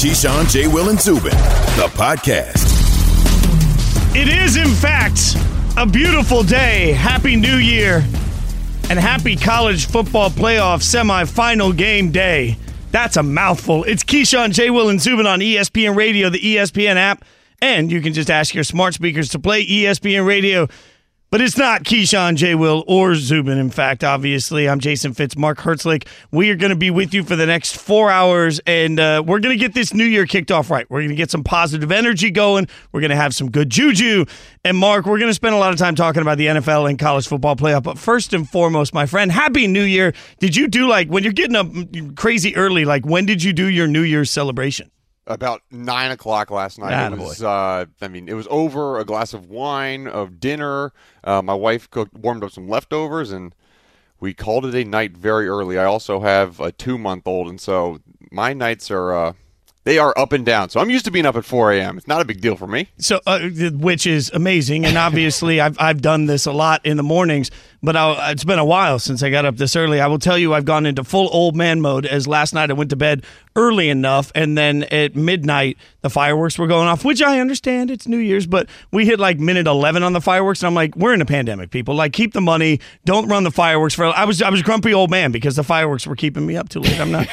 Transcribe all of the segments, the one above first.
Keyshawn, J. Will, and Zubin, the podcast. It is, in fact, a beautiful day. Happy New Year and happy college football playoff semifinal game day. That's a mouthful. It's Keyshawn, J. Will, and Zubin on ESPN Radio, the ESPN app, and you can just ask your smart speakers to play ESPN Radio but it's not Keyshawn, J. Will, or Zubin. In fact, obviously, I'm Jason Fitz, Mark Herzlich. We are going to be with you for the next four hours, and uh, we're going to get this new year kicked off right. We're going to get some positive energy going. We're going to have some good juju. And, Mark, we're going to spend a lot of time talking about the NFL and college football playoff. But first and foremost, my friend, Happy New Year. Did you do like when you're getting up crazy early, like when did you do your New Year's celebration? About nine o'clock last night. Attaboy. It was, uh, I mean, it was over a glass of wine, of dinner. Uh, my wife cooked, warmed up some leftovers, and we called it a night very early. I also have a two-month-old, and so my nights are uh, they are up and down. So I'm used to being up at 4 a.m. It's not a big deal for me. So, uh, which is amazing, and obviously I've I've done this a lot in the mornings, but I'll, it's been a while since I got up this early. I will tell you, I've gone into full old man mode. As last night I went to bed early enough, and then at midnight the fireworks were going off, which I understand it's New Year's, but we hit like minute 11 on the fireworks, and I'm like, we're in a pandemic, people. Like, keep the money, don't run the fireworks for. I was I was grumpy old man because the fireworks were keeping me up too late. I'm not.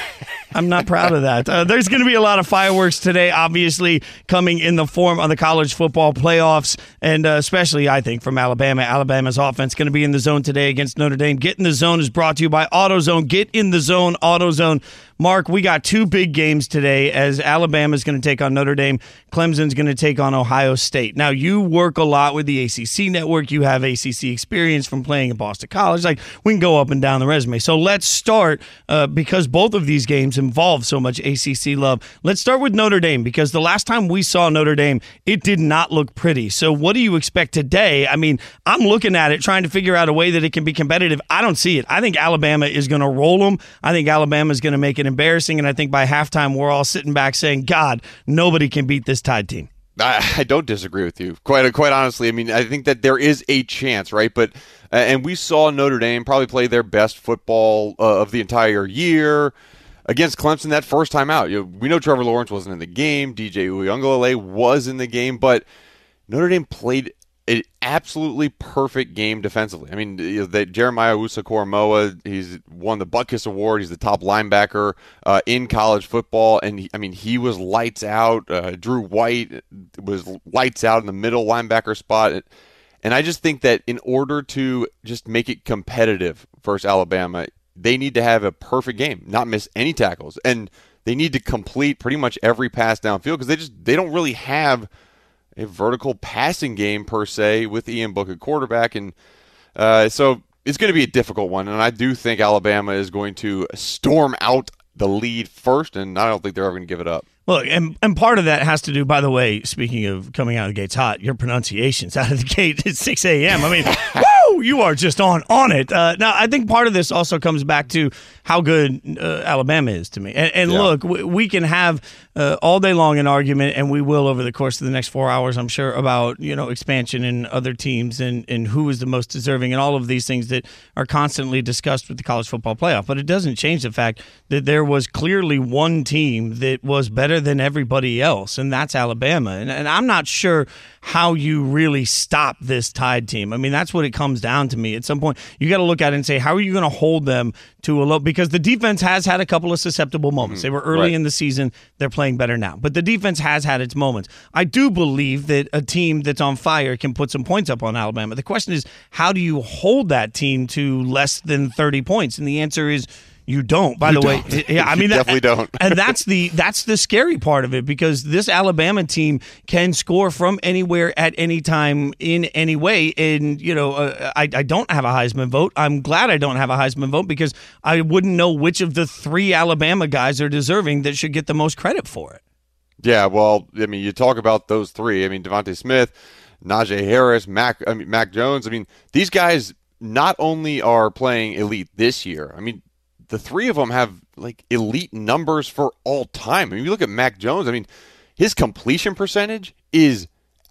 I'm not proud of that. Uh, there's going to be a lot of fireworks today, obviously coming in the form of the college football playoffs, and uh, especially I think from Alabama. Alabama's offense going to be in the zone today against Notre Dame. Get in the zone is brought to you by AutoZone. Get in the zone, AutoZone. Mark, we got two big games today as Alabama's going to take on Notre Dame. Clemson's going to take on Ohio State. Now, you work a lot with the ACC network. You have ACC experience from playing at Boston College. Like, we can go up and down the resume. So let's start uh, because both of these games involve so much ACC love. Let's start with Notre Dame because the last time we saw Notre Dame, it did not look pretty. So, what do you expect today? I mean, I'm looking at it, trying to figure out a way that it can be competitive. I don't see it. I think Alabama is going to roll them. I think Alabama is going to make it embarrassing. And I think by halftime, we're all sitting back saying, God, nobody can beat this Tide team. I, don't disagree with you. Quite quite honestly, I mean, I think that there is a chance, right? But and we saw Notre Dame probably play their best football uh, of the entire year against Clemson that first time out. You know, we know Trevor Lawrence wasn't in the game. DJ Uiagalelei was in the game, but Notre Dame played an absolutely perfect game defensively. I mean, that Jeremiah Owusu-Koramoah, he's won the Butkus Award. He's the top linebacker uh, in college football, and he, I mean, he was lights out. Uh, Drew White was lights out in the middle linebacker spot, and I just think that in order to just make it competitive versus Alabama, they need to have a perfect game, not miss any tackles, and they need to complete pretty much every pass downfield because they just they don't really have a vertical passing game per se with Ian Book at quarterback, and uh, so it's going to be a difficult one. And I do think Alabama is going to storm out the lead first, and I don't think they're ever going to give it up. Look, and, and part of that has to do, by the way, speaking of coming out of the gates hot, your pronunciations out of the gate at 6 a.m. I mean, woo, you are just on on it. Uh, now, I think part of this also comes back to how good uh, Alabama is to me. And, and Yeah. look, we, we can have uh, all day long an argument, and we will over the course of the next four hours, I'm sure, about you know expansion and other teams and and who is the most deserving and all of these things that are constantly discussed with the college football playoff. But it doesn't change the fact that there was clearly one team that was better than everybody else, and that's Alabama. And, and I'm not sure how you really stop this Tide team. I mean, that's what it comes down to me. At some point, you got to look at it and say, how are you going to hold them to a low? Because the defense has had a couple of susceptible moments. They were early Right. in the season. They're playing better now. But the defense has had its moments. I do believe that a team that's on fire can put some points up on Alabama. The question is, how do you hold that team to less than 30 points? And the answer is, you don't. By You the way, don't. yeah, I mean that- definitely don't. and that's the that's the scary part of it because this Alabama team can score from anywhere at any time in any way. And you know, uh, I I don't have a Heisman vote. I'm glad I don't have a Heisman vote because I wouldn't know which of the three Alabama guys are deserving that should get the most credit for it. Yeah, well, I mean, you talk about those three. I mean, DeVonta Smith, Najee Harris, Mac, I mean, Mac Jones. I mean, these guys not only are playing elite this year. I mean, the three of them have like elite numbers for all time. I mean, you look at Mac Jones. I mean, his completion percentage is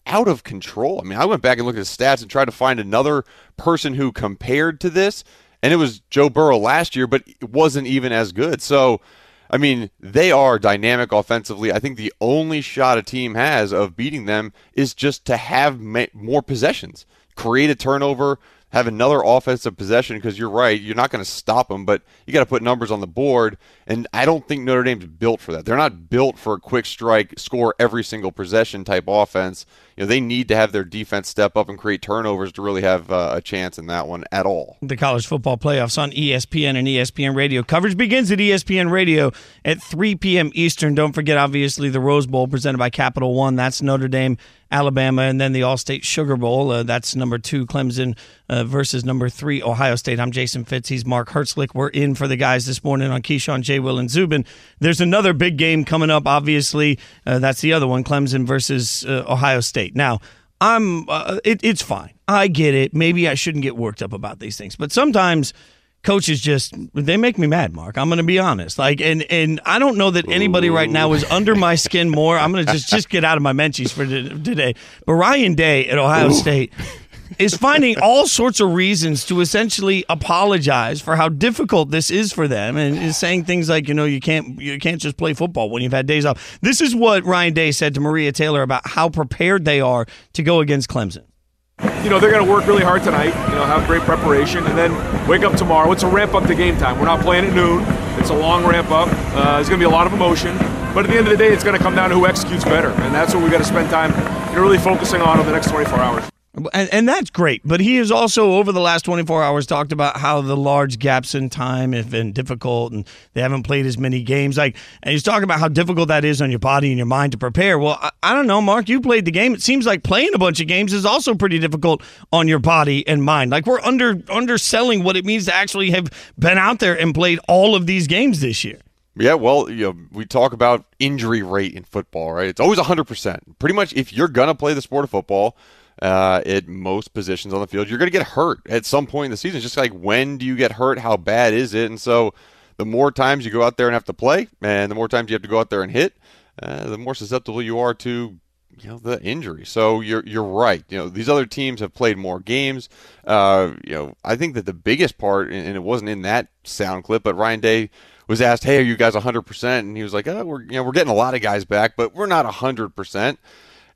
out of control. I mean, I went back and looked at his stats and tried to find another person who compared to this, and it was Joe Burrow last year, but it wasn't even as good. So. I mean, they are dynamic offensively. I think the only shot a team has of beating them is just to have ma- more possessions, create a turnover, have another offensive possession because you're right, you're not going to stop them, but you got to put numbers on the board. And I don't think Notre Dame's built for that. They're not built for a quick strike, score every single possession type offense. You know, they need to have their defense step up and create turnovers to really have uh, a chance in that one at all. The college football playoffs on ESPN and ESPN Radio. Coverage begins at ESPN Radio at 3 p.m. Eastern. Don't forget, obviously, the Rose Bowl presented by Capital One. That's Notre Dame Alabama, and then the Allstate Sugar Bowl. Uh, that's number two, Clemson uh, versus number three, Ohio State. I'm Jason Fitz. He's Mark Herzlich. We're in for the guys this morning on Keyshawn, J. Will, and Zubin. There's another big game coming up. Obviously, uh, that's the other one, Clemson versus uh, Ohio State. Now, I'm. Uh, it, it's fine. I get it. Maybe I shouldn't get worked up about these things, but sometimes coaches just they make me mad mark i'm going to be honest like and and i don't know that anybody right now is under my skin more i'm going to just just get out of my menchies for today but ryan day at ohio Ooh. state is finding all sorts of reasons to essentially apologize for how difficult this is for them and is saying things like you know you can't you can't just play football when you've had days off this is what ryan day said to maria taylor about how prepared they are to go against clemson you know, they're going to work really hard tonight, you know, have great preparation, and then wake up tomorrow. It's a ramp up to game time. We're not playing at noon. It's a long ramp up. Uh, there's going to be a lot of emotion. But at the end of the day, it's going to come down to who executes better. And that's what we've got to spend time really focusing on over the next 24 hours. And, and, that's great. But he has also, over the last 24 hours, talked about how the large gaps in time have been difficult and they haven't played as many games. Like, and he's talking about how difficult that is on your body and your mind to prepare. Well, I, I don't know, Mark. You played the game. It seems like playing a bunch of games is also pretty difficult on your body and mind. Like, we're under underselling what it means to actually have been out there and played all of these games this year. Yeah, well, you know, we talk about injury rate in football, right? It's always 100%. Pretty much if you're going to play the sport of football, uh, at most positions on the field. You're going to get hurt at some point in the season. It's just like when do you get hurt? How bad is it? And so the more times you go out there and have to play, and the more times you have to go out there and hit, uh, the more susceptible you are to you know the injury. So you're you're right. You know these other teams have played more games. Uh, you know I think that the biggest part, and it wasn't in that sound clip, but Ryan Day was asked, "Hey, are you guys 100 percent?" And he was like, "Oh, we're you know we're getting a lot of guys back, but we're not 100 percent."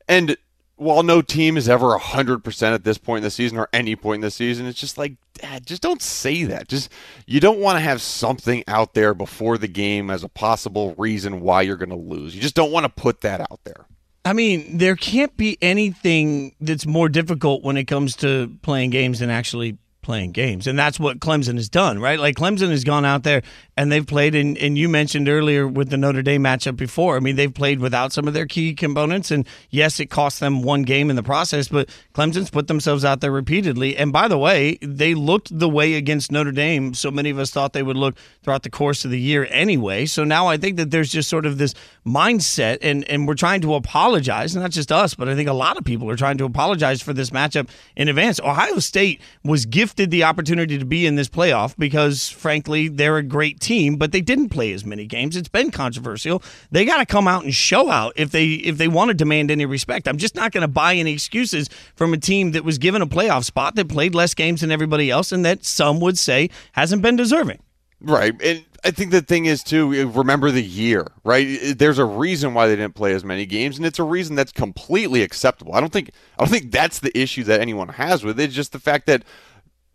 And while no team is ever 100% at this point in the season or any point in the season, it's just like, Dad, just don't say that. Just you don't want to have something out there before the game as a possible reason why you're going to lose. You just don't want to put that out there. I mean, there can't be anything that's more difficult when it comes to playing games than actually playing games. And that's what Clemson has done, right? Like Clemson has gone out there and they've played, and, and you mentioned earlier with the Notre Dame matchup before. I mean, they've played without some of their key components. And yes, it cost them one game in the process, but Clemson's put themselves out there repeatedly. And by the way, they looked the way against Notre Dame. So many of us thought they would look throughout the course of the year anyway. So now I think that there's just sort of this mindset, and, and we're trying to apologize, not just us, but I think a lot of people are trying to apologize for this matchup in advance. Ohio State was gifted the opportunity to be in this playoff because, frankly, they're a great team but they didn't play as many games. It's been controversial. They got to come out and show out if they if they want to demand any respect. I'm just not going to buy any excuses from a team that was given a playoff spot that played less games than everybody else and that some would say hasn't been deserving. Right. And I think the thing is too, eh, remember the year, right? Eh, eh, there's a reason why they didn't play as many games, and it's a reason that's completely acceptable. I don't think I don't think that's the issue that anyone has with it. It's just the fact that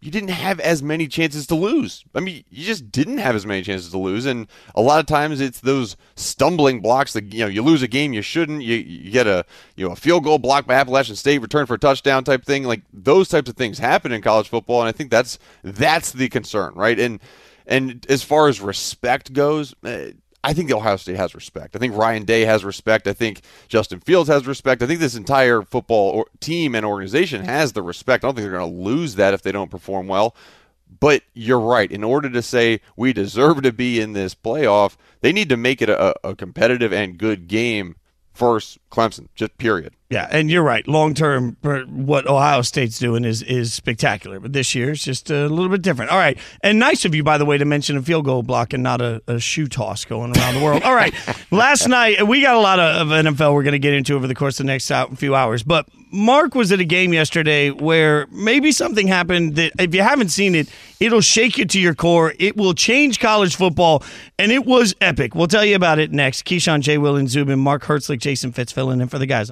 you didn't have as many chances to lose. I mean, you just didn't have as many chances to lose, and a lot of times it's those stumbling blocks that you know you lose a game you shouldn't. You, you get a you know a field goal blocked by Appalachian State, return for a touchdown type thing. Like those types of things happen in college football, and I think that's that's the concern, right? And and as far as respect goes. Eh, I think the Ohio State has respect. I think Ryan Day has respect. I think Justin Fields has respect. I think this entire football team and organization has the respect. I don't think they're going to lose that if they don't perform well. But you're right. In order to say we deserve to be in this playoff, they need to make it a, a competitive and good game first, Clemson, just period. Yeah, and you're right. Long term, what Ohio State's doing is is spectacular, but this year it's just a little bit different. All right, and nice of you, by the way, to mention a field goal block and not a, a shoe toss going around the world. All right, last night we got a lot of, of NFL we're going to get into over the course of the next few hours, but Mark was at a game yesterday where maybe something happened that, if you haven't seen it, it'll shake you to your core. It will change college football, and it was epic. We'll tell you about it next. Keyshawn, J. Will, and Zubin, Mark Herzlich, Jason Fitz filling in for the guys.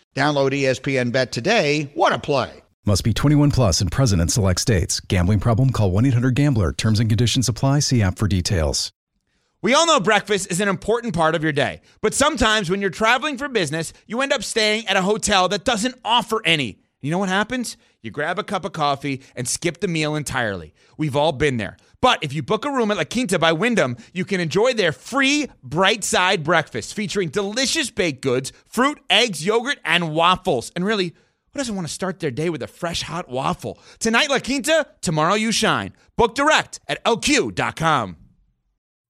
Download ESPN Bet today. What a play! Must be 21 plus and present in select states. Gambling problem? Call 1 800 GAMBLER. Terms and conditions apply. See app for details. We all know breakfast is an important part of your day, but sometimes when you're traveling for business, you end up staying at a hotel that doesn't offer any. You know what happens? You grab a cup of coffee and skip the meal entirely. We've all been there. But if you book a room at La Quinta by Wyndham, you can enjoy their free bright side breakfast featuring delicious baked goods, fruit, eggs, yogurt, and waffles. And really, who doesn't want to start their day with a fresh hot waffle? Tonight, La Quinta, tomorrow, you shine. Book direct at lq.com.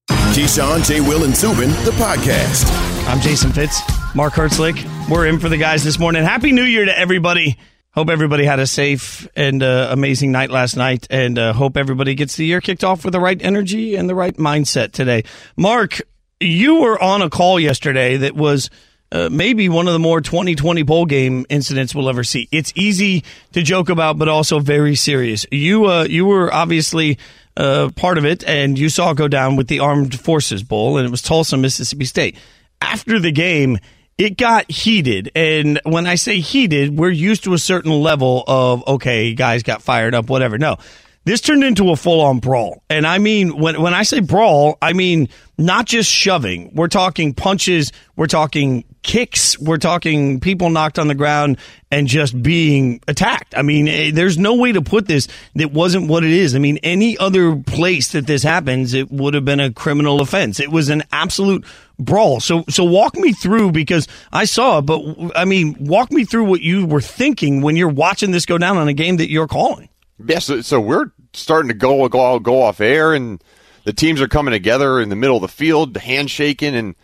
Keyshawn, J. Will, and Zubin, the podcast. I'm Jason Fitz, Mark Herzlich. We're in for the guys this morning. Happy New Year to everybody. Hope everybody had a safe and uh, amazing night last night, and uh, hope everybody gets the year kicked off with the right energy and the right mindset today. Mark, you were on a call yesterday that was – uh, maybe one of the more 2020 bowl game incidents we'll ever see. It's easy to joke about, but also very serious. You uh, you were obviously uh, part of it, and you saw it go down with the Armed Forces Bowl, and it was Tulsa, Mississippi State. After the game, it got heated, and when I say heated, we're used to a certain level of okay, guys got fired up, whatever. No, this turned into a full on brawl. And I mean, when, when I say brawl, I mean not just shoving. We're talking punches, we're talking kicks, we're talking people knocked on the ground and just being attacked. I mean, eh, there's no way to put this that wasn't what it is. I mean, any other place that this happens, it would have been a criminal offense. It was an absolute brawl. So, so walk me through because I saw it, but I mean, walk me through what you were thinking when you're watching this go down on a game that you're calling. Yeah, so, so we're starting to go go go off air, and the teams are coming together in the middle of the field, handshaking, and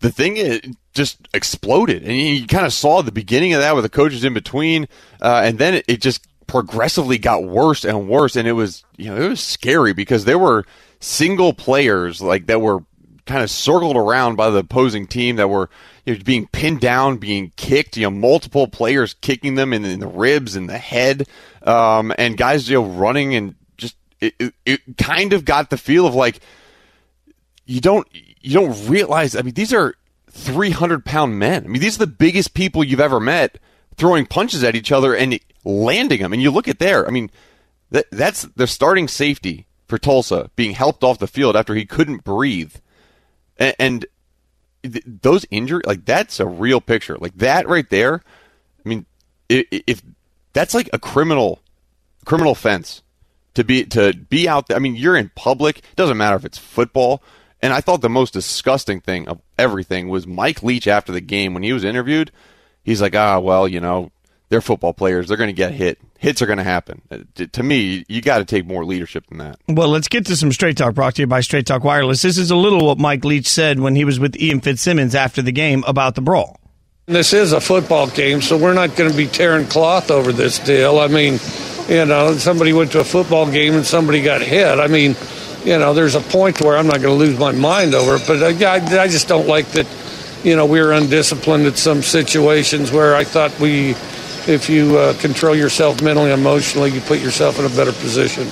the thing just exploded. And you, you kind of saw the beginning of that with the coaches in between, uh, and then it, it just progressively got worse and worse. And it was you know it was scary because there were single players like that were kind of circled around by the opposing team that were you know, being pinned down, being kicked. You know, multiple players kicking them in, in the ribs and the head, um, and guys you know running and just it, it, it kind of got the feel of like you don't you don't realize. I mean, these are three hundred pound men. I mean, these are the biggest people you've ever met throwing punches at each other and landing them. And you look at there. I mean, that, that's the starting safety for Tulsa being helped off the field after he couldn't breathe and, and th- those injuries, like that's a real picture. Like that right there. I mean, if, if that's like a criminal criminal offense to be to be out there. I mean, you're in public. It doesn't matter if it's football. And I thought the most disgusting thing of everything was Mike Leach after the game when he was interviewed. He's like, ah, well, you know, they're football players. They're going to get hit. Hits are going to happen. Uh, to me, you got to take more leadership than that. Well, let's get to some Straight Talk brought to you by Straight Talk Wireless. This is a little what Mike Leach said when he was with Ian Fitzsimmons after the game about the brawl. This is a football game, so we're not going to be tearing cloth over this deal. I mean, you know, somebody went to a football game and somebody got hit. I mean, you know, there's a point where I'm not going to lose my mind over it, but I, I just don't like that, you know, we were undisciplined at some situations where I thought we if you uh, control yourself mentally and emotionally, you put yourself in a better position.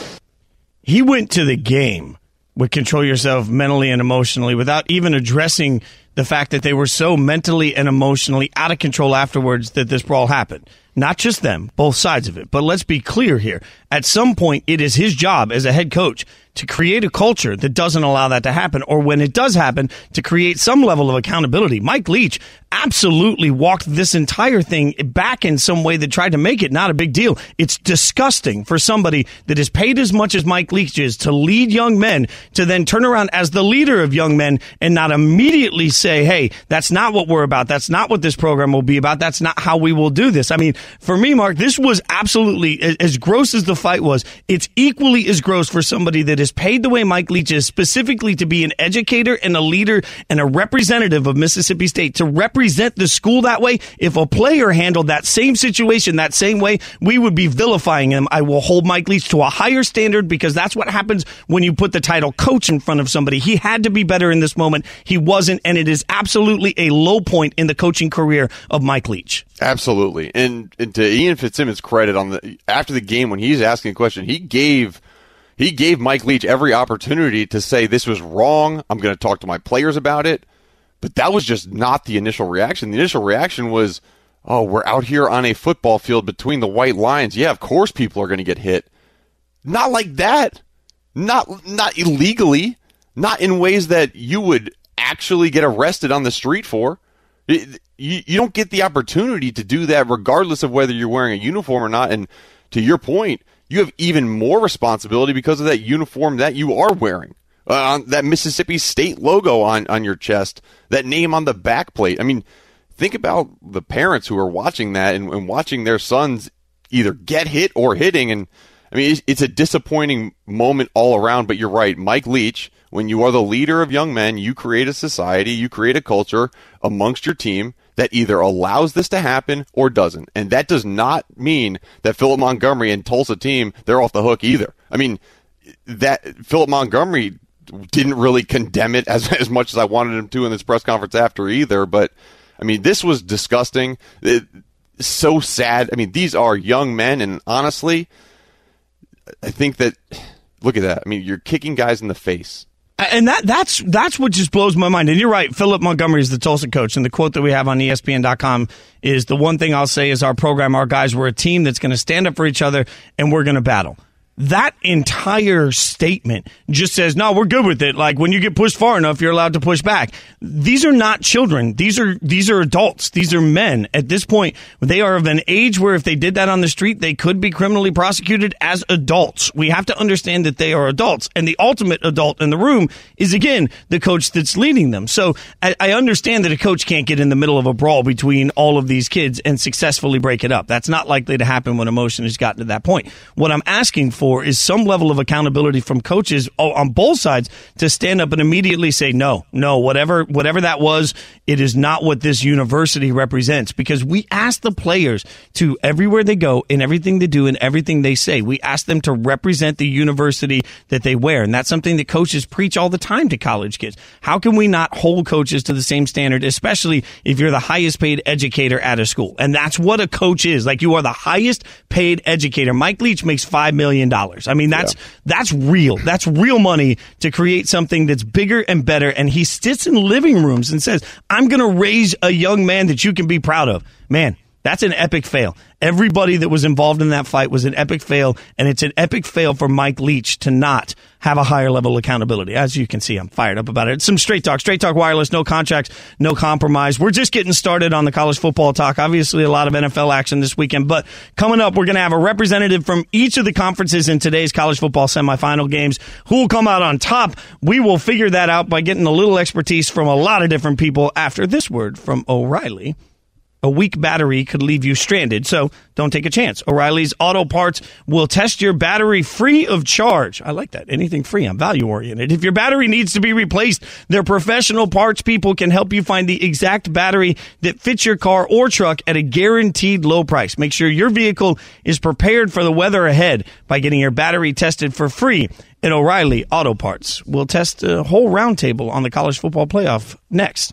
He went to the game with control yourself mentally and emotionally without even addressing the fact that they were so mentally and emotionally out of control afterwards that this brawl happened. Not just them, both sides of it. But let's be clear here. At some point, it is his job as a head coach to create a culture that doesn't allow that to happen, or when it does happen, to create some level of accountability. Mike Leach absolutely walked this entire thing back in some way that tried to make it not a big deal. It's disgusting for somebody that is paid as much as Mike Leach is to lead young men to then turn around as the leader of young men and not immediately say, hey, that's not what we're about. That's not what this program will be about. That's not how we will do this. I mean, for me, Mark, this was absolutely as gross as the fight was. It's equally as gross for somebody that is paid the way Mike Leach is specifically to be an educator and a leader and a representative of Mississippi State to represent the school that way. If a player handled that same situation that same way, we would be vilifying him. I will hold Mike Leach to a higher standard because that's what happens when you put the title coach in front of somebody. He had to be better in this moment. He wasn't, and it is absolutely a low point in the coaching career of Mike Leach. Absolutely. And, and to Ian Fitzsimmons' credit on the after the game when he's asking a question, he gave he gave Mike Leach every opportunity to say this was wrong. I'm going to talk to my players about it. But that was just not the initial reaction. The initial reaction was, oh, we're out here on a football field between the white lines. Yeah, of course people are going to get hit. Not like that. Not not illegally. Not in ways that you would actually get arrested on the street for. It, you, you don't get the opportunity to do that regardless of whether you're wearing a uniform or not. And to your point, you have even more responsibility because of that uniform that you are wearing uh, that Mississippi State logo on on your chest, that name on the back plate. I mean, think about the parents who are watching that and, and watching their sons either get hit or hitting. And I mean, it's, it's a disappointing moment all around. But you're right, Mike Leach. When you are the leader of young men, you create a society, you create a culture amongst your team that either allows this to happen or doesn't. And that does not mean that Philip Montgomery and Tulsa team, they're off the hook either. I mean, that Philip Montgomery didn't really condemn it as as much as I wanted him to in this press conference after either. But I mean, this was disgusting. It, so sad. I mean, these are young men, and honestly, I think that look at that. I mean, you're kicking guys in the face. Uh, and that that's that's what just blows my mind. And you're right, Philip Montgomery is the Tulsa coach, and the quote that we have on ESPN.com is the one thing I'll say is our program, our guys, we're a team that's going to stand up for each other, and we're going to battle that entire statement just says, no, we're good with it. Like when you get pushed far enough, you're allowed to push back. These are not children. These are, these are adults. These are men. At this point, they are of an age where if they did that on the street, they could be criminally prosecuted as adults. We have to understand that they are adults. And the ultimate adult in the room is again, the coach that's leading them. So I, I understand that a coach can't get in the middle of a brawl between all of these kids and successfully break it up. That's not likely to happen when emotion has gotten to that point. What I'm asking for for is some level of accountability from coaches on both sides to stand up and immediately say no, no, whatever whatever that was, it is not what this university represents because we ask the players to everywhere they go in everything they do and everything they say, we ask them to represent the university that they wear, and that's something that coaches preach all the time to college kids. How can we not hold coaches to the same standard, especially if you're the highest paid educator at a school? And that's what a coach is. Like you are the highest paid educator. Mike Leach makes five million dollars. I mean, that's yeah. that's real. That's real money to create something that's bigger and better. And he sits in living rooms and says, "I'm going to raise a young man that you can be proud of." Man, that's an epic fail. Everybody that was involved in that fight was an epic fail, and it's an epic fail for Mike Leach to not have a higher level of accountability. As you can see, I'm fired up about it. It's some straight talk, straight talk wireless, no contracts, no compromise. We're just getting started on the college football talk. Obviously, a lot of NFL action this weekend, but coming up, we're going to have a representative from each of the conferences in today's college football semifinal games who will come out on top. We will figure that out by getting a little expertise from a lot of different people after this word from O'Reilly a weak battery could leave you stranded, so don't take a chance. O'Reilly's Auto Parts will test your battery free of charge. I like that. Anything free. I'm value oriented. If your battery needs to be replaced, their professional parts people can help you find the exact battery that fits your car or truck at a guaranteed low price. Make sure your vehicle is prepared for the weather ahead by getting your battery tested for free at O'Reilly Auto Parts. We'll test a whole roundtable on the college football playoff next.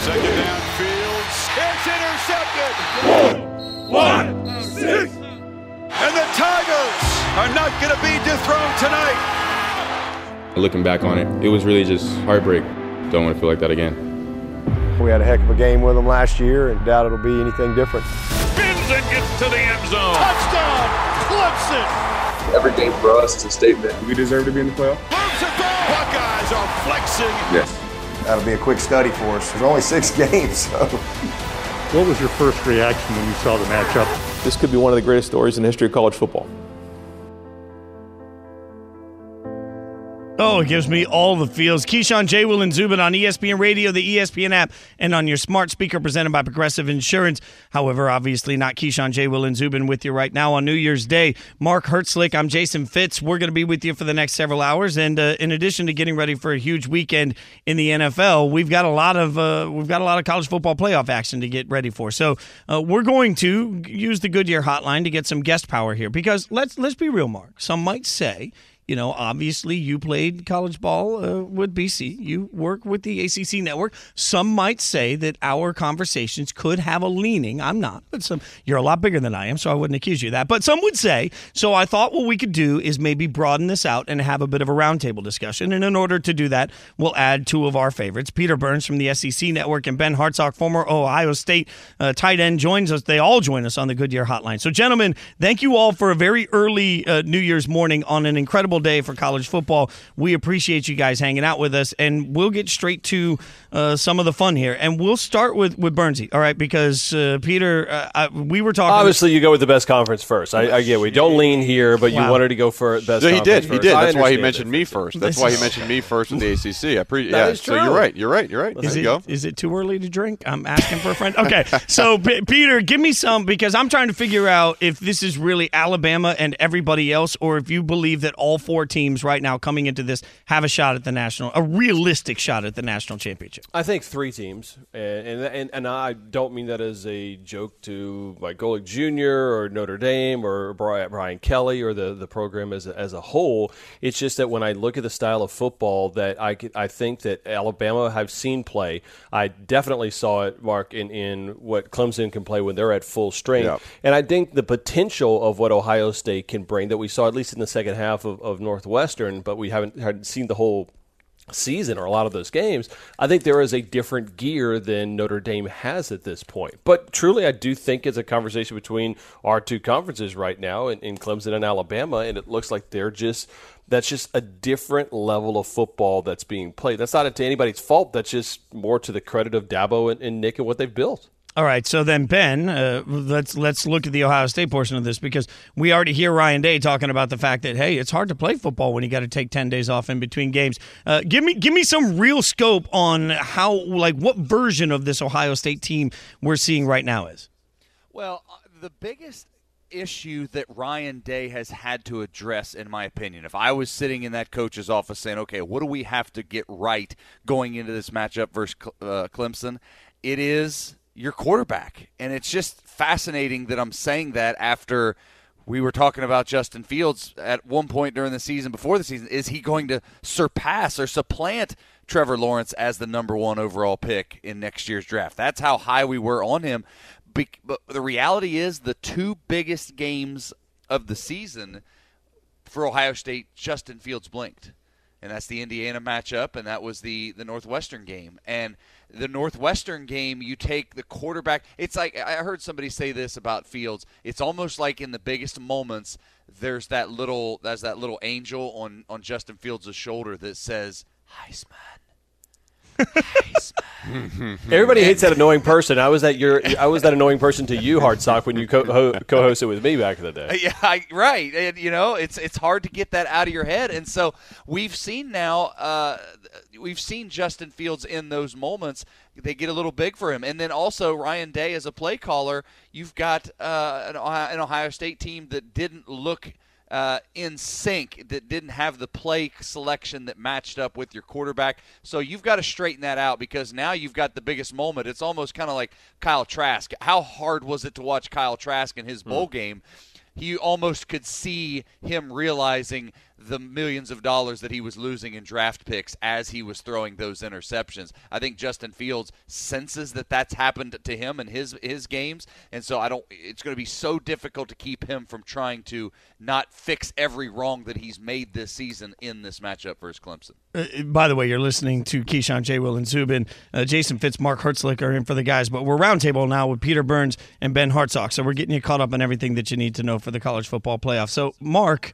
Second down Fields. It's intercepted. One, one, six. And the Tigers are not going to be dethroned tonight. Looking back on it, it was really just heartbreak. Don't want to feel like that again. We had a heck of a game with them last year, and doubt it'll be anything different. Spins and gets to the end zone. Touchdown, Clemson. Every game for us is a statement. We deserve to be in the playoff. Moves it back. Buckeyes are flexing. Yes. That'll be a quick study for us. There's only six games, so. What was your first reaction when you saw the matchup? This could be one of the greatest stories in the history of college football. Oh, it gives me all the feels. Keyshawn, J. Will, and Zubin on ESPN Radio, the ESPN app, and on your smart speaker presented by Progressive Insurance. However, obviously not Keyshawn, J. Will, and Zubin with you right now on New Year's Day. Mark Herzlich, I'm Jason Fitz. We're going to be with you for the next several hours. And uh, in addition to getting ready for a huge weekend in the NFL, we've got a lot of uh, we've got a lot of college football playoff action to get ready for. So uh, we're going to use the Goodyear hotline to get some guest power here because let's let's be real, Mark. Some might say you know, obviously you played college ball uh, with BC. You work with the ACC network. Some might say that our conversations could have a leaning. I'm not, but some you're a lot bigger than I am, so I wouldn't accuse you of that. But some would say. So I thought what we could do is maybe broaden this out and have a bit of a roundtable discussion. And in order to do that, we'll add two of our favorites: Peter Burns from the SEC network and Ben Hartsock, former Ohio State uh, tight end, joins us. They all join us on the Goodyear Hotline. So, gentlemen, thank you all for a very early uh, New Year's morning on an incredible day for college football. We appreciate you guys hanging out with us, and we'll get straight to uh, some of the fun here. And we'll start with with Bernsey, all right? Because uh, Peter, uh, I, we were talking. Obviously, you go with the best conference first. I, I get we don't lean here, but Wow. you wanted to go for best. No, he did. conference He did. That's why he mentioned me first. That's why he mentioned me first with the ACC. I pre- That yeah. is So you're right. You're right. You're right. Is there it, you go. is it too early to drink? I'm asking for a friend. Okay, so P- Peter, give me some because I'm trying to figure out if this is really Alabama and everybody else, or if you believe that all four teams right now coming into this have a shot at the national, a realistic shot at the national championship. I think three teams, and, and and and I don't mean that as a joke to like Golick Jr. or Notre Dame or Brian Kelly or the, the program as a, as a whole. It's just that when I look at the style of football that I I think that Alabama have seen play. I definitely saw it, Mark, in, in what Clemson can play when they're at full strength, Yeah. and I think the potential of what Ohio State can bring that we saw at least in the second half of, of Northwestern, but we haven't had seen the whole season or a lot of those games, I think there is a different gear than Notre Dame has at this point. But truly, I do think it's a conversation between our two conferences right now in, in Clemson and Alabama, and it looks like they're just. That's just a different level of football that's being played. That's not to anybody's fault. That's just more to the credit of Dabo and, and Nick and what they've built. All right, so then Ben, uh, let's let's look at the Ohio State portion of this because we already hear Ryan Day talking about the fact that hey, it's hard to play football when you got to take ten days off in between games. Uh, give me give me some real scope on how like what version of this Ohio State team we're seeing right now is. Well, uh, the biggest issue that Ryan Day has had to address, in my opinion, if I was sitting in that coach's office saying, okay, what do we have to get right going into this matchup versus uh, Clemson? It is your quarterback. And it's just fascinating that I'm saying that after we were talking about Justin Fields at one point during the season, before the season. Is he going to surpass or supplant Trevor Lawrence as the number one overall pick in next year's draft? That's how high we were on him. But the reality is, the two biggest games of the season for Ohio State, Justin Fields blinked. And that's the Indiana matchup, and that was the the Northwestern game. And the Northwestern game, you take the quarterback. It's like I heard somebody say this about Fields. It's almost like in the biggest moments, there's that little there's that little angel on on Justin Fields' shoulder that says Heisman. Everybody hates that annoying person. I was that your I was that annoying person to you, Hartsock, when you co- ho- co-hosted with me back in the day. Yeah, I, right. And you know, it's it's hard to get that out of your head. And so we've seen now, uh, we've seen Justin Fields in those moments. They get a little big for him, and then also Ryan Day as a play caller. You've got uh, an, Ohio, an Ohio State team that didn't look. Uh, in sync that didn't have the play selection that matched up with your quarterback. So you've got to straighten that out because now you've got the biggest moment. It's almost kind of like Kyle Trask. How hard was it to watch Kyle Trask in his bowl game? He almost could see him realizing the millions of dollars that he was losing in draft picks as he was throwing those interceptions. I think Justin Fields senses that that's happened to him in his his games, and so I don't. It's going to be so difficult to keep him from trying to not fix every wrong that he's made this season in this matchup versus Clemson. Uh, by the way, you're listening to Keyshawn J. Will and Zubin. Uh, Jason Fitz, Mark Herzlich are in for the guys, but we're roundtable now with Peter Burns and Ben Hartsock. So we're getting you caught up on everything that you need to know for the college football playoff. So, Mark,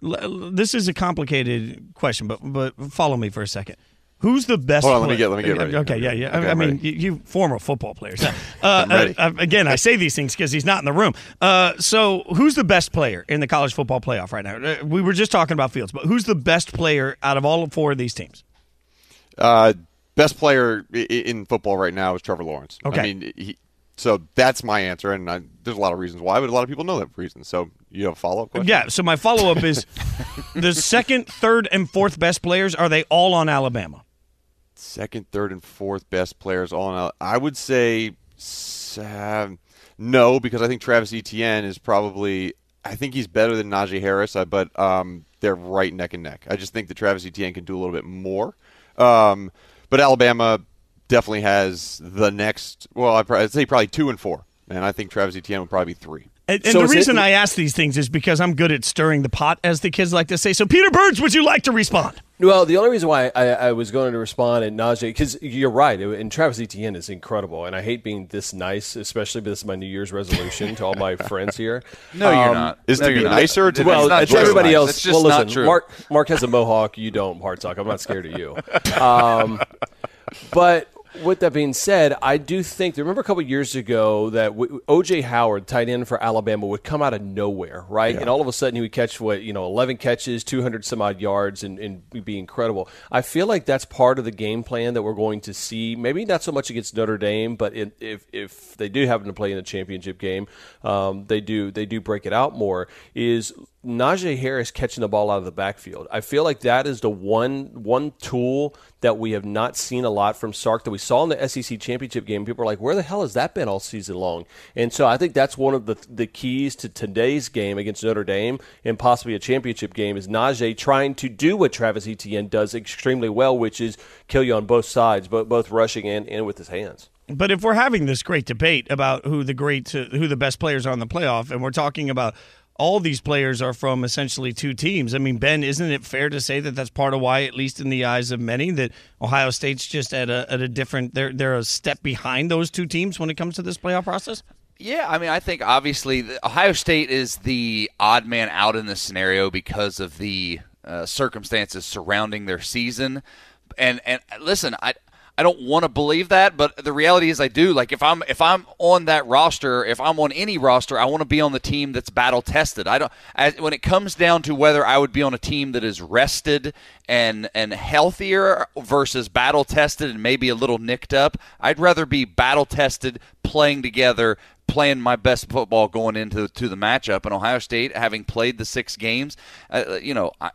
this is a complicated question, but but follow me for a second. Who's the best? Hold on, let me player- get- let me get ready. Okay, yeah, yeah. I- Okay, I, I'm mean, you, you former football players. Uh, ready. uh, again, I say these things because he's not in the room. Uh, so, who's the best player in the college football playoff right now? Uh, we were just talking about Fields, but who's the best player out of all four of these teams? Uh, best player i- i- in football right now is Trevor Lawrence. Okay. I mean, he, so that's my answer, and I, there's a lot of reasons why, but a lot of people know that reason. So you have a follow up question? Yeah. So my follow up is the second, third, and fourth best players are they all on Alabama? Second, third, and fourth best players all in. I would say um, no, because I think Travis Etienne is probably. I think he's better than Najee Harris, uh, but um, they're right neck and neck. I just think that Travis Etienne can do a little bit more. Um, but Alabama definitely has the next. Well, I'd, say probably two and four, and I think Travis Etienne would probably be three. And, and So the is it- reason I ask these things is because I'm good at stirring the pot, as the kids like to say. So, Peter Burns, would you like to respond? Well, the only reason why I, I was going to respond and Najee, because you're right, and Travis Etienne is incredible, and I hate being this nice, especially because this is my New Year's resolution to all my friends here. Um, No, you're not. Is No, to be nicer to well, It's not to true. everybody else. It's just well, listen, not true. Mark Mark has a mohawk. You don't, Hartsock. I'm not scared of you. Um, but with that being said, I do think. Remember a couple years ago that OJ Howard, tight end for Alabama, would come out of nowhere, right? And all of a sudden he would catch what you know, 11 catches, 200 some odd yards, and, and be incredible. I feel like that's part of the game plan that we're going to see. Maybe not so much against Notre Dame, but in, if if they do happen to play in the championship game, um, they do they do break it out more. Is Najee Harris catching the ball out of the backfield. I feel like that is the one one tool that we have not seen a lot from Sark that we saw in the SEC championship game. People are like, where the hell has that been all season long? And so I think that's one of the the keys to today's game against Notre Dame and possibly a championship game is Najee trying to do what Travis Etienne does extremely well, which is kill you on both sides, both both rushing and, and with his hands. But if we're having this great debate about who the great, who the best players are in the playoff, and we're talking about all these players are from essentially two teams. I mean, Ben, isn't it fair to say that that's part of why, at least in the eyes of many, that Ohio State's just at a at a different they're they're a step behind those two teams when it comes to this playoff process? Yeah, I mean, I think obviously Ohio State is the odd man out in this scenario because of the uh, circumstances surrounding their season. And and listen, I I don't want to believe that, but the reality is I do. Like if I'm if I'm on that roster, if I'm on any roster, I want to be on the team that's battle tested. I don't. When it comes down to whether I would be on a team that is rested and and healthier versus battle tested and maybe a little nicked up, I'd rather be battle tested, playing together, playing my best football going into to the matchup. And Ohio State, having played the six games, uh, you know. I,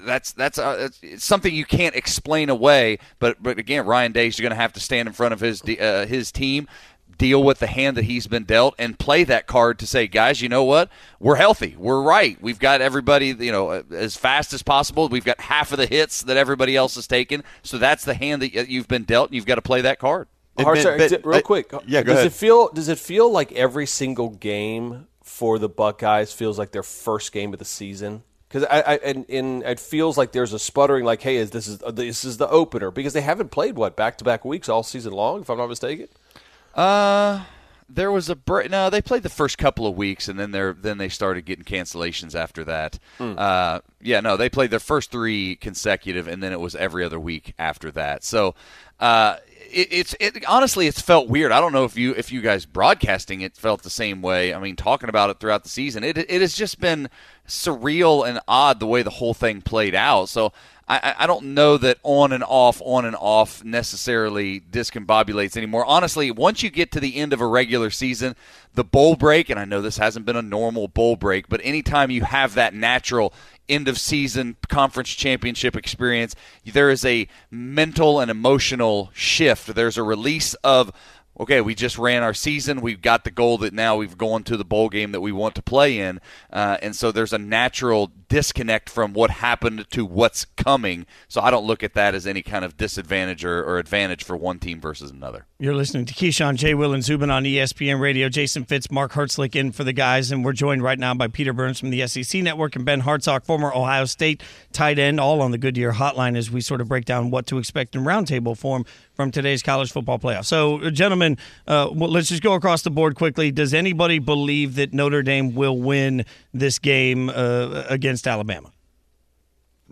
that's that's uh, it's something you can't explain away. But but again, Ryan Day's going to have to stand in front of his uh, his team, deal with the hand that he's been dealt, and play that card to say, guys, you know what? We're healthy. We're right. We've got everybody, you know, uh, as fast as possible. We've got half of the hits that everybody else has taken. So that's the hand that you've been dealt. And you've got to play that card. Hard- sorry, but- real I- quick, yeah, go does ahead. it feel does it feel like every single game for the Buckeyes feels like their first game of the season? Because I, I and, and it feels like there's a sputtering. Like, hey, is this is this is the opener? Because they haven't played what back to back weeks all season long, if I'm not mistaken. Uh, there was a break. No, they played the first couple of weeks, and then they then they started getting cancellations after that. Hmm. Uh, yeah, no, they played their first three consecutive, and then it was every other week after that. So, uh, it, it's it honestly, it's felt weird. I don't know if you if you guys broadcasting it felt the same way. I mean, talking about it throughout the season, it it has just been surreal and odd the way the whole thing played out. So. I, I don't know that on and off, on and off necessarily discombobulates anymore. Honestly, once you get to the end of a regular season, the bowl break, and I know this hasn't been a normal bowl break, but anytime you have that natural end of season conference championship experience, there is a mental and emotional shift. There's a release of okay, we just ran our season. We've got the goal that now we've gone to the bowl game that we want to play in. Uh, and so there's a natural disconnect from what happened to what's coming. So I don't look at that as any kind of disadvantage or, or advantage for one team versus another. You're listening to Keyshawn, J. Will, and Zubin on ESPN Radio. Jason Fitz, Mark Herzlich in for the guys, and we're joined right now by Peter Burns from the SEC Network and Ben Hartsock, former Ohio State tight end, all on the Goodyear Hotline as we sort of break down what to expect in roundtable form from today's college football playoff. So, gentlemen, uh, let's just go across the board quickly. Does anybody believe that Notre Dame will win this game uh, against Alabama?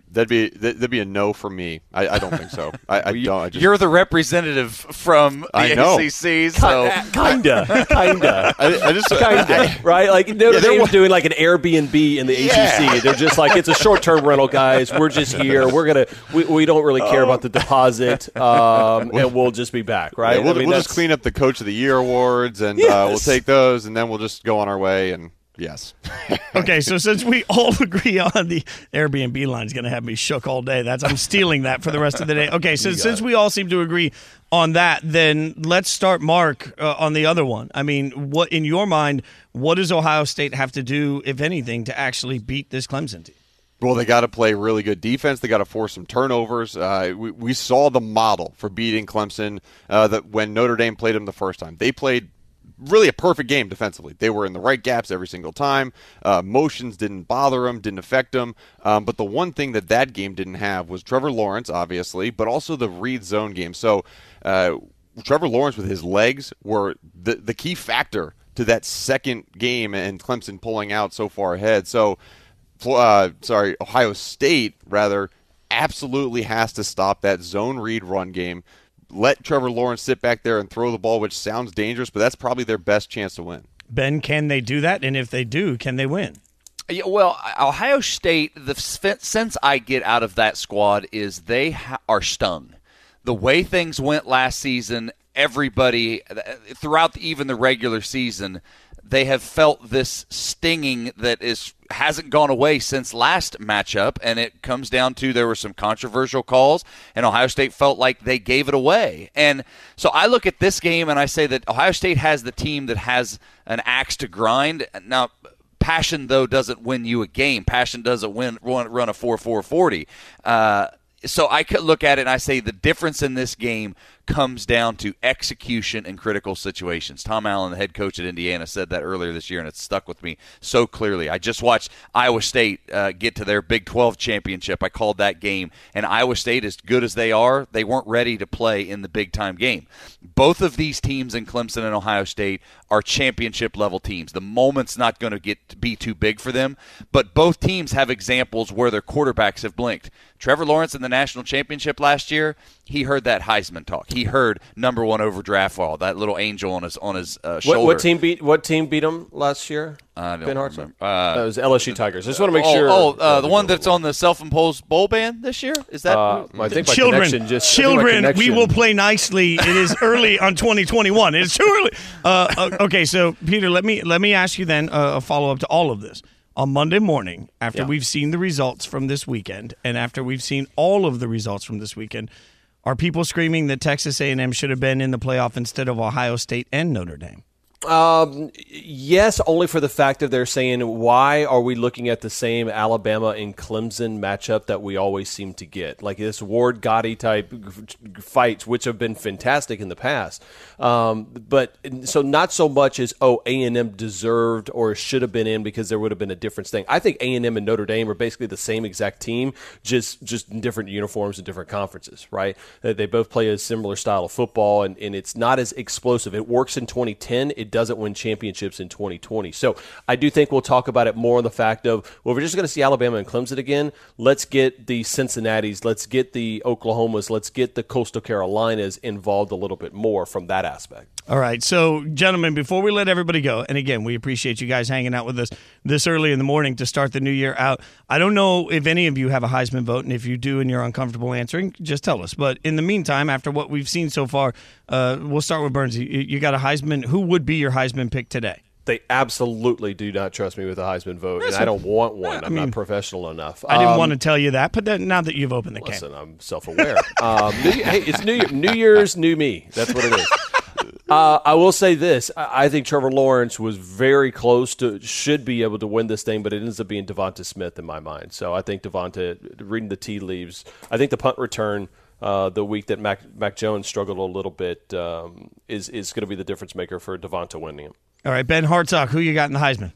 That'd be that'd be a no for me. I, I don't think so. I, I don't. I just, You're the representative from the I know. ACC, so Kinda, kinda, I, I just kinda, right? Like Notre Yeah, Dame's was- doing like an Airbnb in the Yeah. ACC. They're just like it's a short-term rental, guys. We're just here. We're gonna we, we don't really care about the deposit, um, and we'll just be back, right? Yeah, we'll, I mean, we'll just clean up the Coach of the Year awards, and uh, we'll take those, and then we'll just go on our way. And yes, Okay, so since we all agree on the Airbnb line is going to have me shook all day, that's I'm stealing that for the rest of the day. Okay, so since we all seem to agree on that, then let's start Mark uh, on the other one. I mean, what in your mind, what does Ohio State have to do, if anything, to actually beat this Clemson team? Well, they got to play really good defense. They got to force some turnovers. Uh, we, we saw the model for beating Clemson uh, that when Notre Dame played them the first time. They played really a perfect game defensively. They were in the right gaps every single time. Uh, motions didn't bother them, didn't affect them. Um, but the one thing that that game didn't have was Trevor Lawrence, obviously, but also the read zone game. So uh, Trevor Lawrence with his legs were the the key factor to that second game and Clemson pulling out so far ahead. So uh, sorry, Ohio State rather absolutely has to stop that zone read run game. Let Trevor Lawrence sit back there and throw the ball, which sounds dangerous, but that's probably their best chance to win. Ben, can they do that? And if they do, can they win? Yeah, well, Ohio State, the sense I get out of that squad is they ha- are stung. The way things went last season, everybody, throughout the, even the regular season, they have felt this stinging that is hasn't gone away since last matchup, and it comes down to there were some controversial calls, and Ohio State felt like they gave it away. And so I look at this game and I say that Ohio State has the team that has an axe to grind. Now, passion though doesn't win you a game. Passion doesn't win run, run a four four forty. Uh, so I could look at it and I say the difference in this game comes down to execution in critical situations. Tom Allen, the head coach at Indiana, said that earlier this year, and it stuck with me so clearly. I just watched Iowa State uh, get to their Big 12 championship. I called that game, and Iowa State, as good as they are, they weren't ready to play in the big time game. Both of these teams in Clemson and Ohio State are championship level teams. The moment's not going to get be too big for them, but both teams have examples where their quarterbacks have blinked. Trevor Lawrence in the national championship last year, he heard that Heisman talk. He heard number one over draft wall, that little angel on his on his uh, shoulder. What, what team beat What team beat them last year? I don't ben Hartsock? remember. Uh, it was LSU Tigers. I just want to make oh, sure. Oh, uh, the one that's on the self-imposed bowl ban this year is that? Uh, I think my children, connection just I think my children, we will play nicely. It is early on 2021. It's too early. Uh, uh, okay, so Peter, let me let me ask you then uh, a follow up to all of this. On Monday morning, after Yeah. we've seen the results from this weekend, and after we've seen all of the results from this weekend, are people screaming that Texas A&M should have been in the playoff instead of Ohio State and Notre Dame? Um, yes, only for the fact that they're saying why are we looking at the same Alabama and Clemson matchup that we always seem to get, like this Ward Gatti type fights, which have been fantastic in the past. Um, but so not so much as oh A and M deserved or should have been in because there would have been a difference thing. I think A and M and Notre Dame are basically the same exact team, just just in different uniforms and different conferences. Right? They both play a similar style of football, and, and it's not as explosive. It works in 2010. It doesn't win championships in 2020. So I do think we'll talk about it more on the fact of, well, we're just going to see Alabama and Clemson again. Let's get the Cincinnati's, let's get the Oklahomas, let's get the Coastal Carolinas involved a little bit more from that aspect. All right. So, gentlemen, before we let everybody go, and again, we appreciate you guys hanging out with us this early in the morning to start the new year out. I don't know if any of you have a Heisman vote, and if you do and you're uncomfortable answering, just tell us. But in the meantime, after what we've seen so far, uh, we'll start with Burns. You, you got a Heisman. Who would be your Heisman pick today? They absolutely do not trust me with a Heisman vote, and I don't want one. I'm mean, not professional enough. I didn't Um, want to tell you that, but then, now that you've opened the Listen, can, I'm self-aware. um, new, hey, it's New Year, New Year's, new me. That's what it is. Uh, I will say this: I I think Trevor Lawrence was very close to should be able to win this thing, but it ends up being DeVonta Smith in my mind. So I think DeVonta, reading the tea leaves, I think the punt return. Uh, the week that Mac, Mac Jones struggled a little bit um, is is going to be the difference maker for DeVonta winning it. all right, Ben Hartsock, who you got in the Heisman?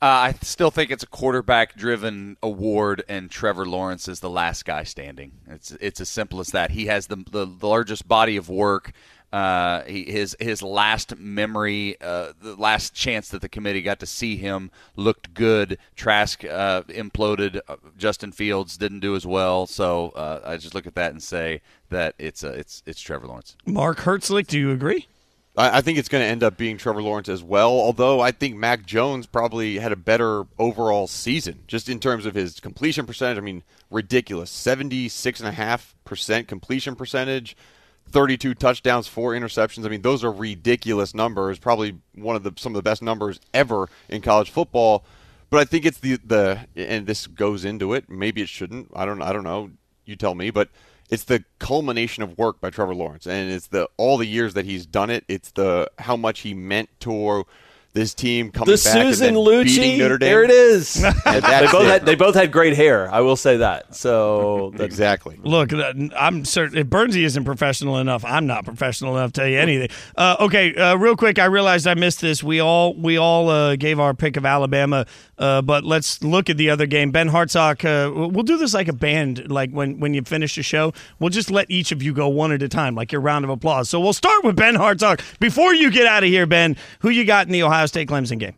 Uh, I still think it's a quarterback-driven award, and Trevor Lawrence is the last guy standing. It's it's as simple as that. He has the the, the largest body of work. Uh, he, his his last memory, uh, the last chance that the committee got to see him looked good. Trask uh, imploded. Uh, Justin Fields didn't do as well. So uh, I just look at that and say that it's uh, it's it's Trevor Lawrence. Mark Herzlich, do you agree? I, I think it's going to end up being Trevor Lawrence as well. Although I think Mac Jones probably had a better overall season, just in terms of his completion percentage. I mean, ridiculous seventy six and a half percent completion percentage. 32 touchdowns, four interceptions. I mean, those are ridiculous numbers. Probably one of the some of the best numbers ever in college football. But I think it's the the and this goes into it. Maybe it shouldn't. I don't I don't know. You tell me. But it's the culmination of work by Trevor Lawrence, and it's the all the years that he's done it. It's the how much he meant to this team coming The back Susan and then Lucci, beating Notre Dame. there it is. They both it. had they both had great hair. I will say that. So that's, exactly. Look, uh, I'm certain if Bernsey isn't professional enough, I'm not professional enough to tell you anything. Uh, okay, uh, real quick, I realized I missed this. We all we all uh, gave our pick of Alabama, uh, but let's look at the other game. Ben Hartsock, uh, we'll do this like a band. Like when when you finish the show, we'll just let each of you go one at a time, like your round of applause. So we'll start with Ben Hartsock. Before you get out of here, Ben, who you got in the Ohio State Clemson game?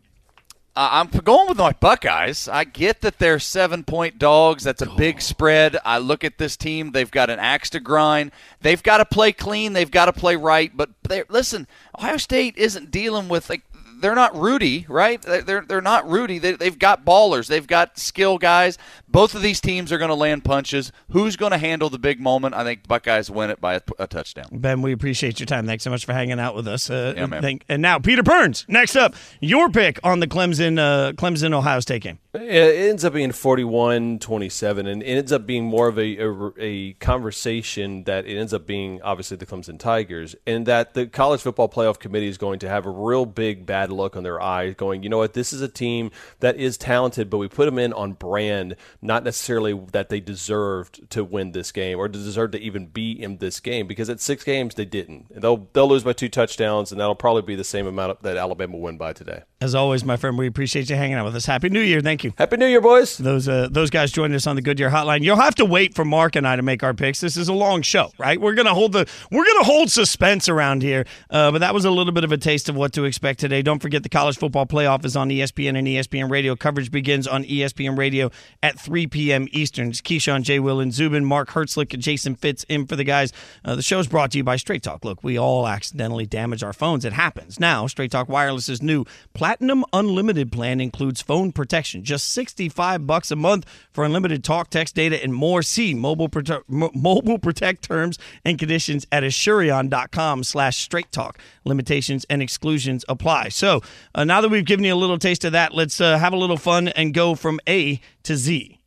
Uh, I'm going with my Buckeyes. I get that they're seven point dogs. That's a big spread. I look at this team. They've got an axe to grind. They've got to play clean. They've got to play right. But listen. Ohio State isn't dealing with like they're not Rudy, right? They're they're not Rudy. They, they've got ballers. They've got skill guys. Both of these teams are going to land punches. Who's going to handle the big moment? I think Buckeyes win it by a, a touchdown. Ben, we appreciate your time. Thanks so much for hanging out with us. Uh, Yeah, man. thank- and now, Peter Burns. Next up, your pick on the Clemson uh, Clemson Ohio State game. It ends up being 41 27, and it ends up being more of a, a, a conversation that it ends up being obviously the Clemson Tigers, and that the College Football Playoff Committee is going to have a real big bad look on their eye, going, you know what, this is a team that is talented, but we put them in on brand, not necessarily that they deserved to win this game or deserved to even be in this game, because at six games they didn't. They'll, they'll lose by two touchdowns, and that'll probably be the same amount that Alabama win by today. As always, my friend, we appreciate you hanging out with us. Happy New Year. Thank you. Happy New Year, boys. Those uh, those guys joined us on the Goodyear Hotline. You'll have to wait for Mark and I to make our picks. This is a long show, right? We're gonna hold the we're gonna hold suspense around here. Uh, but that was a little bit of a taste of what to expect today. Don't forget the college football playoff is on ESPN and ESPN Radio. Coverage begins on ESPN Radio at 3 p.m. Eastern. It's Keyshawn, J. Will, and Zubin, Mark Herzlich, and Jason Fitz in for the guys. Uh, the show's brought to you by Straight Talk. Look, we all accidentally damage our phones. It happens. Now, Straight Talk Wireless's new Platinum Unlimited plan includes phone protection, just 65 bucks a month for unlimited talk, text, data, and more. See mobile, prote- mo- mobile protect terms and conditions at asurion.com slash straight talk. Limitations and exclusions apply. So uh, now that we've given you a little taste of that, let's uh, have a little fun and go from A to Z.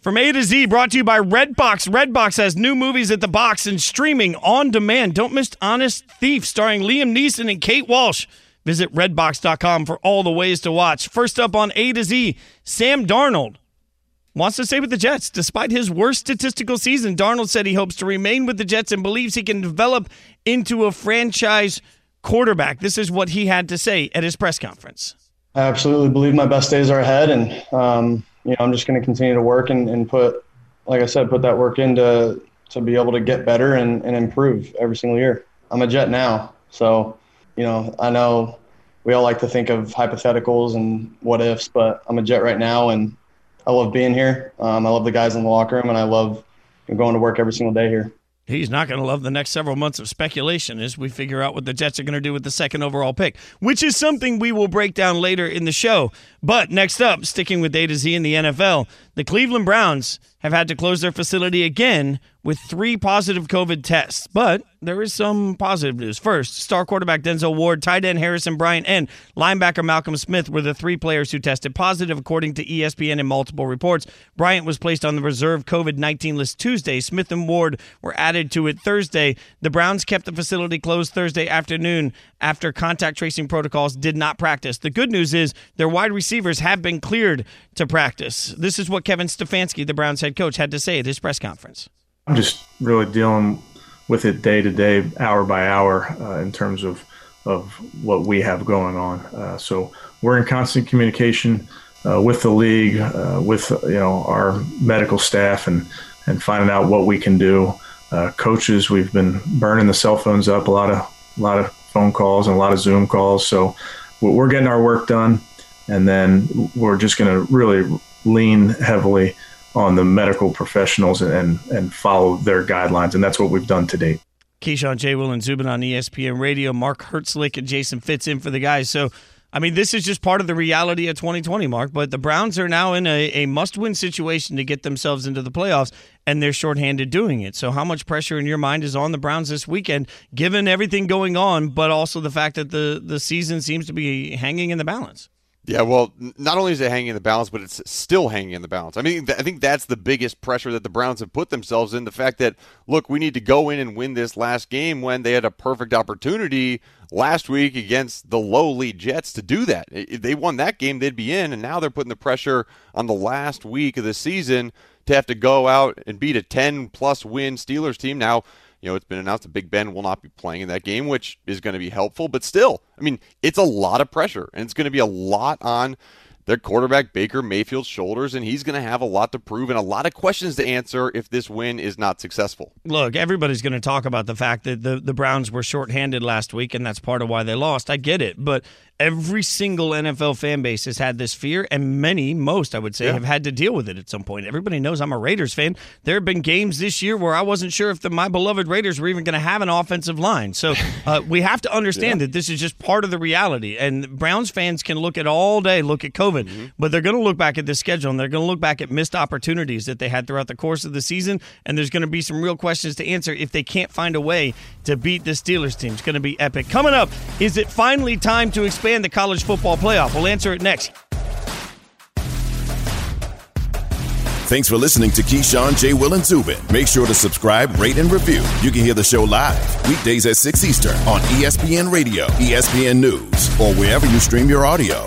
From A to Z, brought to you by Redbox. Redbox has new movies at the box and streaming on demand. Don't miss Honest Thief, starring Liam Neeson and Kate Walsh. Visit redbox.com for all the ways to watch. First up on A to Z, Sam Darnold wants to stay with the Jets. Despite his worst statistical season, Darnold said he hopes to remain with the Jets and believes he can develop into a franchise quarterback. This is what he had to say at his press conference. I absolutely believe my best days are ahead, and um, you know I'm just going to continue to work and, and, put, like I said, put that work in to, to be able to get better and, and improve every single year. I'm a Jet now, so you know I know we all like to think of hypotheticals and what ifs, but I'm a Jet right now, and I love being here. Um, I love the guys in the locker room, and I love going to work every single day here he's not going to love the next several months of speculation as we figure out what the Jets are going to do with the second overall pick, which is something we will break down later in the show. But next up, sticking with A to Z in the NFL, the Cleveland Browns have had to close their facility again with three positive COVID tests. But there is some positive news. First, star quarterback Denzel Ward, tight end Harrison Bryant, and linebacker Malcolm Smith were the three players who tested positive, according to ESPN and multiple reports. Bryant was placed on the reserve COVID 19 list Tuesday. Smith and Ward were added to it Thursday. The Browns kept the facility closed Thursday afternoon after contact tracing protocols did not practice. The good news is their wide receivers have been cleared to practice. This is what Kevin Stefanski, the Browns head coach, had to say at his press conference. I'm just really dealing with it day to day, hour by hour, uh, in terms of of what we have going on. Uh, so we're in constant communication uh, with the league, uh, with you know our medical staff, and and finding out what we can do. Uh, coaches, we've been burning the cell phones up, a lot of a lot of phone calls and a lot of Zoom calls. So we're getting our work done, and then we're just going to really lean heavily on the medical professionals and and follow their guidelines, and that's what we've done to date. Keyshawn J. Will and Zubin on ESPN Radio. Mark Herzlich and Jason Fitz in for the guys. So, I mean, this is just part of the reality of 2020, Mark. But the Browns are now in a, a must win situation to get themselves into the playoffs, and they're shorthanded doing it. So, how much pressure in your mind is on the Browns this weekend, given everything going on, but also the fact that the, the season seems to be hanging in the balance? Yeah, well, not only is it hanging in the balance, but it's still hanging in the balance. I mean, I think that's the biggest pressure that the Browns have put themselves in. The fact that, look, we need to go in and win this last game when they had a perfect opportunity last week against the lowly Jets to do that. If they won that game, they'd be in, and now they're putting the pressure on the last week of the season to have to go out and beat a 10 plus win Steelers team. Now, you know, it's been announced that Big Ben will not be playing in that game, which is going to be helpful. But still, I mean, it's a lot of pressure, and it's going to be a lot on their quarterback Baker Mayfield's shoulders, and he's going to have a lot to prove and a lot of questions to answer if this win is not successful. Look, everybody's going to talk about the fact that the, the Browns were shorthanded last week, and that's part of why they lost. I get it, but every single NFL fan base has had this fear, and many, most, I would say, yeah. have had to deal with it at some point. Everybody knows I'm a Raiders fan. There have been games this year where I wasn't sure if the, my beloved Raiders were even going to have an offensive line. So uh, we have to understand yeah. that this is just part of the reality. And Browns fans can look at all day, look at COVID, mm-hmm. but they're going to look back at this schedule and they're going to look back at missed opportunities that they had throughout the course of the season. And there's going to be some real questions to answer if they can't find a way to beat the Steelers team. It's going to be epic. Coming up, is it finally time to expand the college football playoff? We'll answer it next. Thanks for listening to Keyshawn, J. Will, and Zubin. Make sure to subscribe, rate, and review. You can hear the show live weekdays at 6 Eastern on ESPN Radio, ESPN News, or wherever you stream your audio.